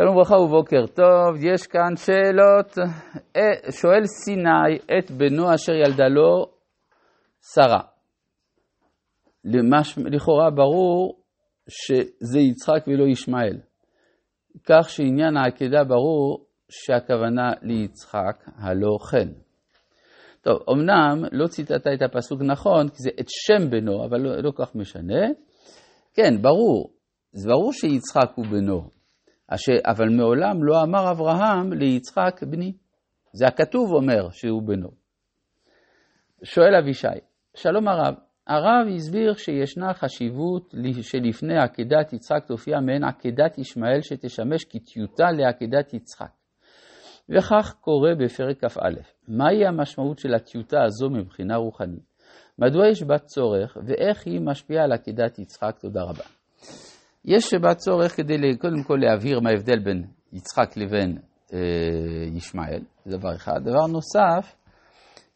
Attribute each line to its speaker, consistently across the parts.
Speaker 1: שלום וברכה ובוקר טוב, יש כאן שאלות. אה, שואל סיני את בנו אשר ילדה לו שרה. לכאורה ברור שזה יצחק ולא ישמעאל. כך שעניין העקדה ברור שהכוונה ליצחק הלא כן. טוב, אמנם לא ציטטת את הפסוק נכון, כי זה את שם בנו, אבל לא, לא כך משנה. כן, ברור, זה ברור שיצחק הוא בנו, אבל מעולם לא אמר אברהם ליצחק בני. זה הכתוב אומר שהוא בנו. שואל אבישי, שלום הרב, הרב הסביר שישנה חשיבות שלפני עקדת יצחק תופיע מעין עקדת ישמעאל שתשמש כטיוטה לעקדת יצחק. וכך קורה בפרק כ"א. מהי המשמעות של הטיוטה הזו מבחינה רוחנית? מדוע יש בה צורך ואיך היא משפיעה על עקדת יצחק? תודה רבה. יש בה צורך כדי קודם כל להבהיר מה ההבדל בין יצחק לבין אה, ישמעאל, זה דבר אחד. דבר נוסף,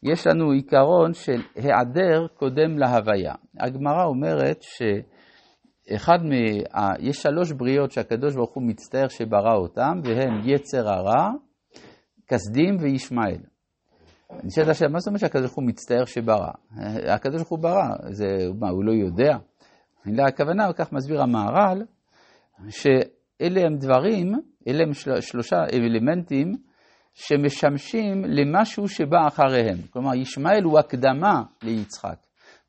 Speaker 1: יש לנו עיקרון של היעדר קודם להוויה. הגמרא אומרת שאחד מה... יש שלוש בריאות שהקדוש ברוך הוא מצטער שברא אותם, והם יצר הרע, כסדים וישמעאל. נשאלת השאלה, מה זאת אומרת שהקדוש ברוך הוא מצטער שברא? הקדוש ברוך הוא ברא, זה, מה, הוא לא יודע? הכוונה, וכך מסביר המהר"ל, שאלה הם דברים, אלה הם של, שלושה אלמנטים שמשמשים למשהו שבא אחריהם. כלומר, ישמעאל הוא הקדמה ליצחק,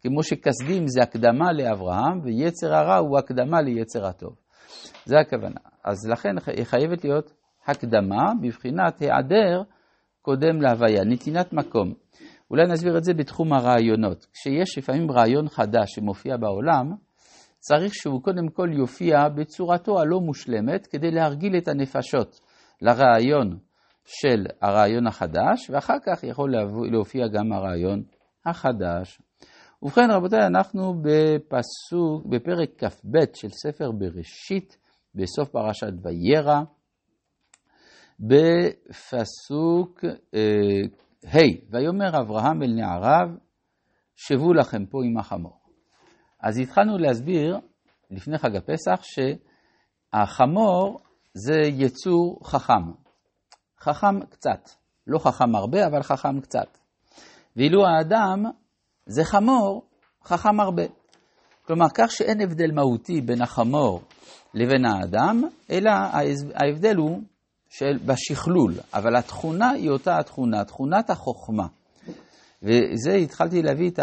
Speaker 1: כמו שכסדים זה הקדמה לאברהם, ויצר הרע הוא הקדמה ליצר הטוב. זה הכוונה. אז לכן חייבת להיות הקדמה בבחינת היעדר קודם להוויה, נתינת מקום. אולי נסביר את זה בתחום הרעיונות. כשיש לפעמים רעיון חדש שמופיע בעולם, צריך שהוא קודם כל יופיע בצורתו הלא מושלמת כדי להרגיל את הנפשות לרעיון של הרעיון החדש, ואחר כך יכול להופיע גם הרעיון החדש. ובכן רבותיי, אנחנו בפסוק, בפרק כ"ב של ספר בראשית, בסוף פרשת וירא, בפסוק ה', אה, ויאמר אברהם אל נעריו, שבו לכם פה עם החמור. אז התחלנו להסביר לפני חג הפסח שהחמור זה יצור חכם. חכם קצת, לא חכם הרבה, אבל חכם קצת. ואילו האדם זה חמור, חכם הרבה. כלומר, כך שאין הבדל מהותי בין החמור לבין האדם, אלא ההבדל הוא של, בשכלול, אבל התכונה היא אותה התכונה, תכונת החוכמה. וזה התחלתי להביא את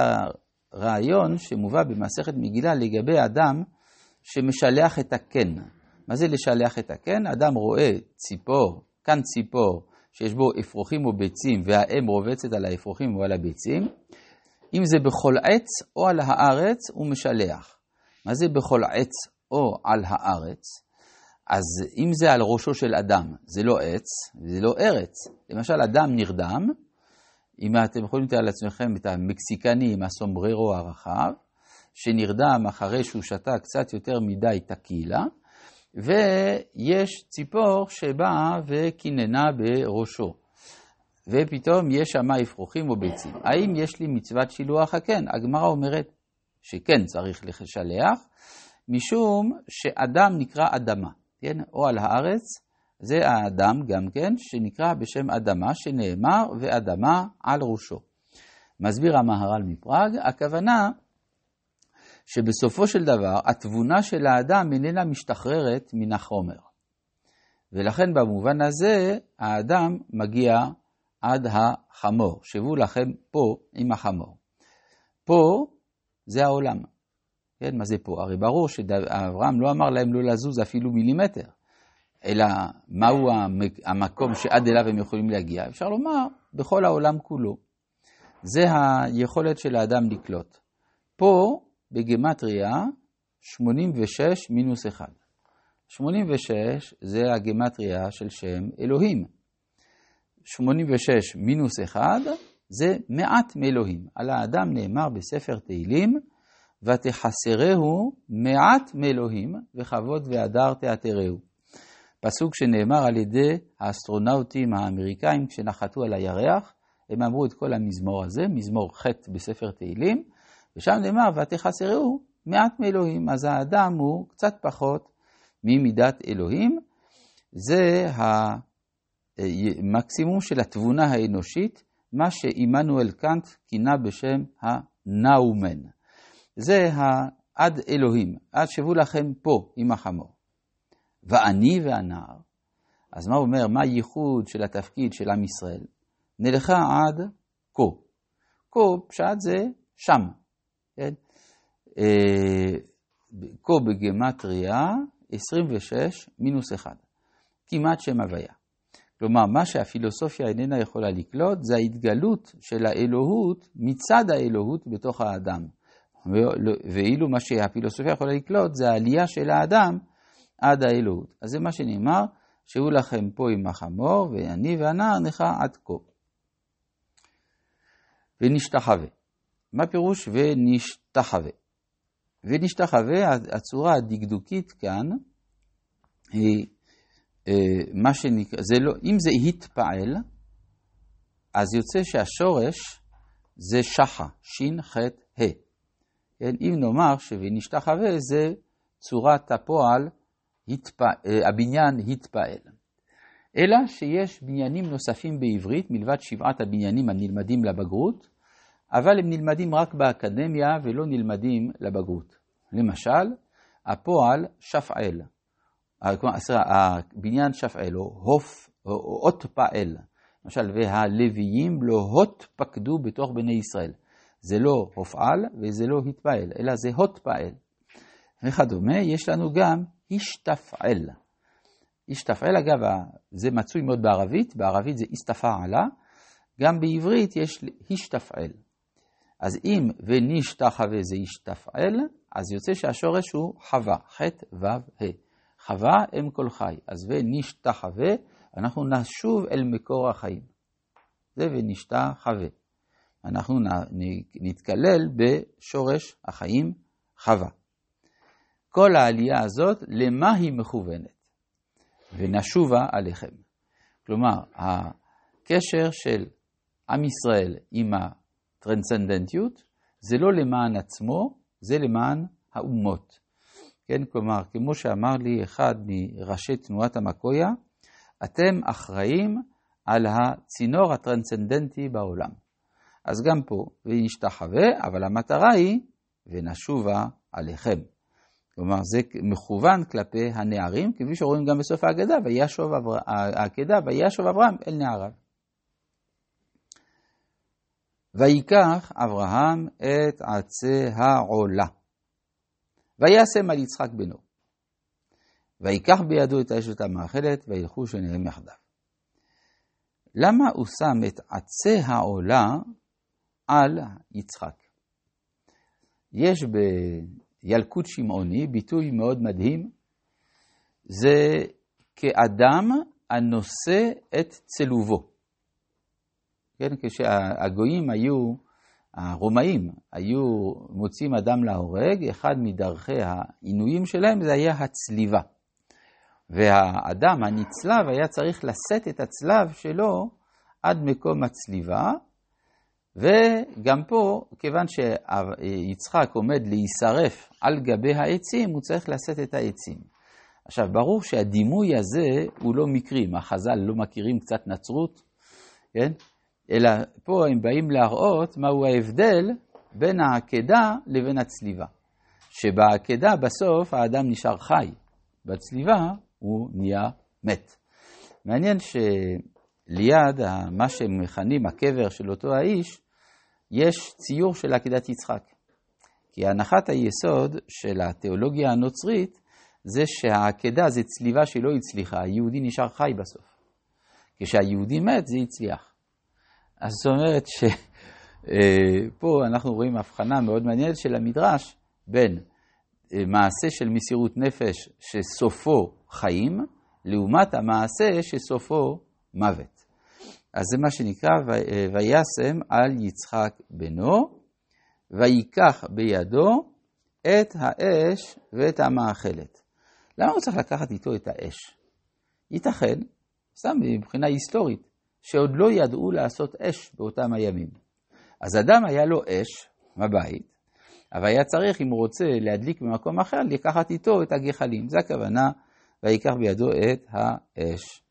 Speaker 1: הרעיון שמובא במסכת מגילה לגבי אדם שמשלח את הקן. מה זה לשלח את הקן? אדם רואה ציפור, כאן ציפור שיש בו אפרוחים או ביצים והאם רובצת על האפרוחים או על הביצים. אם זה בכל עץ או על הארץ, הוא משלח. מה זה בכל עץ או על הארץ? אז אם זה על ראשו של אדם, זה לא עץ, זה לא ארץ. למשל, אדם נרדם, אם אתם יכולים לתאר לעצמכם את המקסיקני עם הסומבררו הרחב, שנרדם אחרי שהוא שתה קצת יותר מדי טקילה, ויש ציפור שבאה וקיננה בראשו. ופתאום יש שם אפרוחים או ביצים. האם יש לי מצוות שילוח הקן? הגמרא אומרת שכן צריך לשלח, משום שאדם נקרא אדמה. כן, או על הארץ, זה האדם גם כן, שנקרא בשם אדמה, שנאמר ואדמה על ראשו. מסביר המהר"ל מפראג, הכוונה שבסופו של דבר התבונה של האדם איננה משתחררת מן החומר. ולכן במובן הזה האדם מגיע עד החמור. שבו לכם פה עם החמור. פה זה העולם. כן, מה זה פה? הרי ברור שאברהם לא אמר להם לא לזוז אפילו מילימטר, אלא מהו המקום שעד אליו הם יכולים להגיע. אפשר לומר, בכל העולם כולו. זה היכולת של האדם לקלוט. פה, בגימטריה, 86 מינוס 1. 86 זה הגימטריה של שם אלוהים. 86 מינוס 1 זה מעט מאלוהים. על האדם נאמר בספר תהילים, ותחסרהו מעט מאלוהים, וכבוד והדר תעתרהו. פסוק שנאמר על ידי האסטרונאוטים האמריקאים כשנחתו על הירח, הם אמרו את כל המזמור הזה, מזמור ח' בספר תהילים, ושם נאמר, ותחסרהו מעט מאלוהים. אז האדם הוא קצת פחות ממידת אלוהים, זה המקסימום של התבונה האנושית, מה שעמנואל קאנט כינה בשם הנאומן. זה עד אלוהים, עד שבו לכם פה עם החמור. ואני והנער. אז מה הוא אומר? מה הייחוד של התפקיד של עם ישראל? נלכה עד כה. כה, פשט זה שם. כן? אה, כה בגמטריה 26 מינוס 1. כמעט שם הוויה. כלומר, מה שהפילוסופיה איננה יכולה לקלוט זה ההתגלות של האלוהות מצד האלוהות בתוך האדם. ואילו מה שהפילוסופיה יכולה לקלוט זה העלייה של האדם עד האלוהות. אז זה מה שנאמר, שהוא לכם פה עם החמור, ואני והנער נכה עד כה. ונשתחווה. מה פירוש ונשתחווה? ונשתחווה, הצורה הדקדוקית כאן היא אה, מה שנקרא, זה לא, אם זה התפעל, אז יוצא שהשורש זה שחה, שין, חט, ה. כן? אם נאמר ש"ונשתחווה" זה צורת הפועל, התפ... אה, הבניין התפעל. אלא שיש בניינים נוספים בעברית, מלבד שבעת הבניינים הנלמדים לבגרות, אבל הם נלמדים רק באקדמיה ולא נלמדים לבגרות. למשל, הפועל שפעל, כלומר, הבניין שפעל, או הוף, או אות פעל, למשל, והלוויים לא הות פקדו בתוך בני ישראל. זה לא הופעל וזה לא התפעל, אלא זה הות פעל. וכדומה, יש לנו גם השתפעל. השתפעל, אגב, זה מצוי מאוד בערבית, בערבית זה הסתפעלה, גם בעברית יש השתפעל. אז אם ונשתחווה זה השתפעל, אז יוצא שהשורש הוא חווה, ח' ו' ה'. חווה אם כל חי. אז ונשתחווה, אנחנו נשוב אל מקור החיים. זה ונשתחווה. אנחנו נתקלל בשורש החיים חווה. כל העלייה הזאת, למה היא מכוונת? ונשובה עליכם. כלומר, הקשר של עם ישראל עם הטרנסצנדנטיות, זה לא למען עצמו, זה למען האומות. כן, כלומר, כמו שאמר לי אחד מראשי תנועת המקויה, אתם אחראים על הצינור הטרנסצנדנטי בעולם. אז גם פה, ונשתחווה, אבל המטרה היא, ונשובה עליכם. כלומר, זה מכוון כלפי הנערים, כפי שרואים גם בסוף ההגדה, וישוב העקדה, וישוב אברהם אל נעריו. ויקח אברהם את עצי העולה, וישם על יצחק בנו, ויקח בידו את האשת המאכלת, וילכו שניהם יחדיו. למה הוא שם את עצי העולה על יצחק? יש בילקוט שמעוני ביטוי מאוד מדהים, זה כאדם הנושא את צלובו. כן, כשהגויים היו, הרומאים היו מוצאים אדם להורג, אחד מדרכי העינויים שלהם זה היה הצליבה. והאדם הנצלב היה צריך לשאת את הצלב שלו עד מקום הצליבה, וגם פה, כיוון שיצחק עומד להישרף על גבי העצים, הוא צריך לשאת את העצים. עכשיו, ברור שהדימוי הזה הוא לא מקרי, מה חז"ל לא מכירים קצת נצרות, כן? אלא פה הם באים להראות מהו ההבדל בין העקדה לבין הצליבה. שבעקדה בסוף האדם נשאר חי, בצליבה הוא נהיה מת. מעניין שליד מה שהם מכנים הקבר של אותו האיש, יש ציור של עקדת יצחק. כי הנחת היסוד של התיאולוגיה הנוצרית זה שהעקדה זה צליבה שלא הצליחה, היהודי נשאר חי בסוף. כשהיהודי מת זה הצליח. אז זאת אומרת שפה אנחנו רואים הבחנה מאוד מעניינת של המדרש בין אה, מעשה של מסירות נפש שסופו חיים, לעומת המעשה שסופו מוות. אז זה מה שנקרא וישם על יצחק בנו, ויקח בידו את האש ואת המאכלת. למה הוא צריך לקחת איתו את האש? ייתכן, סתם מבחינה היסטורית, שעוד לא ידעו לעשות אש באותם הימים. אז אדם היה לו אש בבית, אבל היה צריך, אם הוא רוצה להדליק במקום אחר, לקחת איתו את הגחלים. זה הכוונה ויקח בידו את האש.